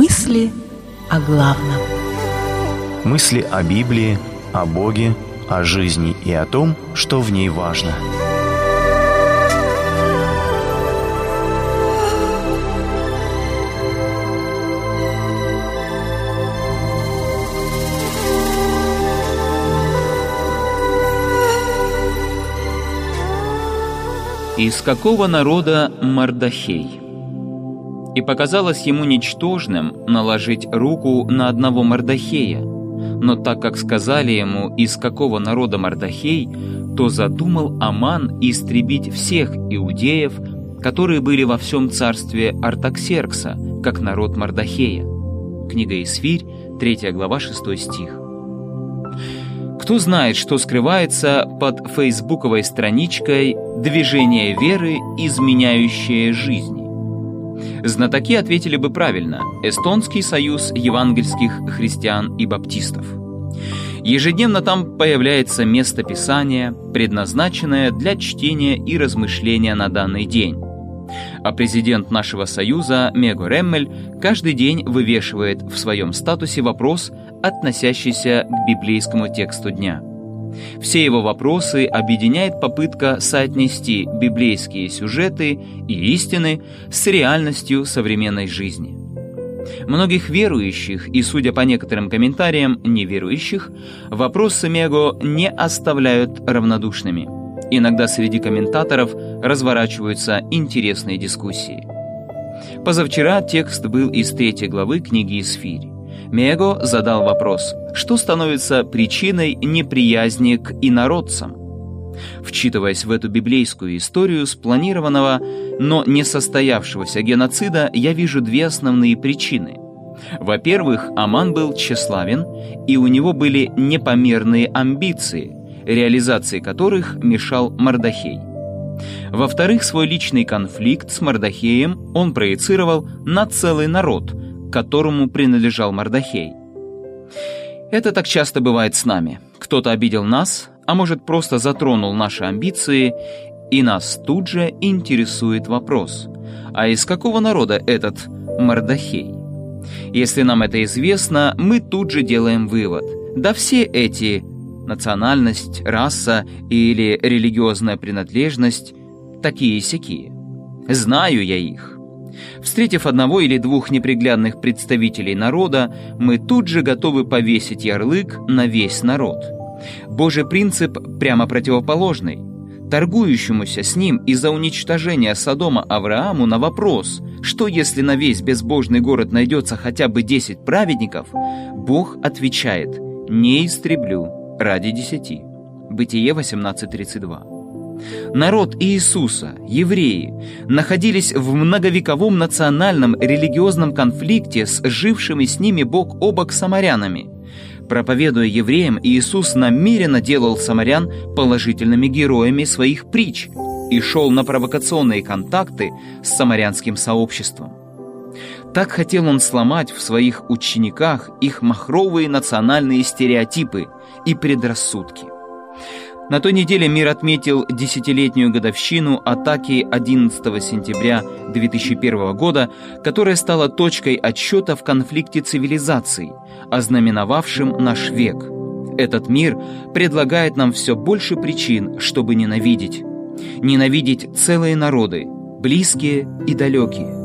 Мысли о главном. Мысли о Библии, о Боге, о жизни и о том, что в ней важно. Из какого народа Мардахей? И показалось ему ничтожным наложить руку на одного Мардахея. Но так как сказали ему, из какого народа Мардахей, то задумал Аман истребить всех иудеев, которые были во всем царстве Артаксеркса, как народ Мардахея. Книга Исфирь, 3 глава, 6 стих. Кто знает, что скрывается под фейсбуковой страничкой «Движение веры, изменяющее жизни»? Знатоки ответили бы правильно – Эстонский союз евангельских христиан и баптистов. Ежедневно там появляется место Писания, предназначенное для чтения и размышления на данный день. А президент нашего союза Мего Реммель каждый день вывешивает в своем статусе вопрос, относящийся к библейскому тексту дня. Все его вопросы объединяет попытка соотнести библейские сюжеты и истины с реальностью современной жизни. Многих верующих и, судя по некоторым комментариям, неверующих, вопросы Мего не оставляют равнодушными. Иногда среди комментаторов разворачиваются интересные дискуссии. Позавчера текст был из третьей главы книги Исфирь. Мего задал вопрос, что становится причиной неприязни к инородцам. Вчитываясь в эту библейскую историю спланированного, но не состоявшегося геноцида, я вижу две основные причины. Во-первых, Аман был тщеславен, и у него были непомерные амбиции, реализации которых мешал Мардахей. Во-вторых, свой личный конфликт с Мардахеем он проецировал на целый народ – которому принадлежал Мардахей. Это так часто бывает с нами. Кто-то обидел нас, а может просто затронул наши амбиции, и нас тут же интересует вопрос, а из какого народа этот Мардахей? Если нам это известно, мы тут же делаем вывод. Да все эти национальность, раса или религиозная принадлежность такие-сякие. Знаю я их. Встретив одного или двух неприглядных представителей народа, мы тут же готовы повесить ярлык на весь народ. Божий принцип прямо противоположный. Торгующемуся с ним из-за уничтожения Содома Аврааму на вопрос, что если на весь безбожный город найдется хотя бы 10 праведников, Бог отвечает «Не истреблю ради десяти». Бытие 18.32 народ Иисуса, евреи, находились в многовековом национальном религиозном конфликте с жившими с ними бок о бок самарянами. Проповедуя евреям, Иисус намеренно делал самарян положительными героями своих притч и шел на провокационные контакты с самарянским сообществом. Так хотел он сломать в своих учениках их махровые национальные стереотипы и предрассудки – на той неделе мир отметил десятилетнюю годовщину атаки 11 сентября 2001 года, которая стала точкой отсчета в конфликте цивилизаций, ознаменовавшим наш век. Этот мир предлагает нам все больше причин, чтобы ненавидеть. Ненавидеть целые народы, близкие и далекие.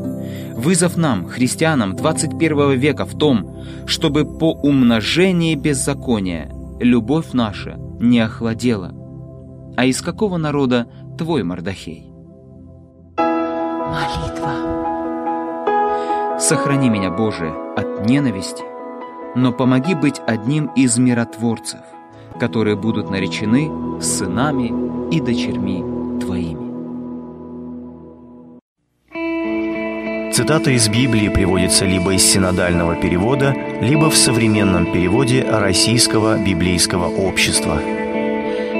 Вызов нам, христианам 21 века в том, чтобы по умножении беззакония любовь наша не охладела. А из какого народа твой Мордахей? Молитва. Сохрани меня, Боже, от ненависти, но помоги быть одним из миротворцев, которые будут наречены сынами и дочерьми Твоими. Цитата из Библии приводится либо из синодального перевода, либо в современном переводе Российского библейского общества.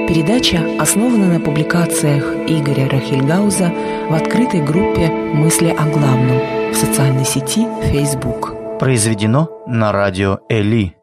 Передача основана на публикациях Игоря Рахильгауза в открытой группе «Мысли о главном» в социальной сети Facebook. Произведено на радио Эли.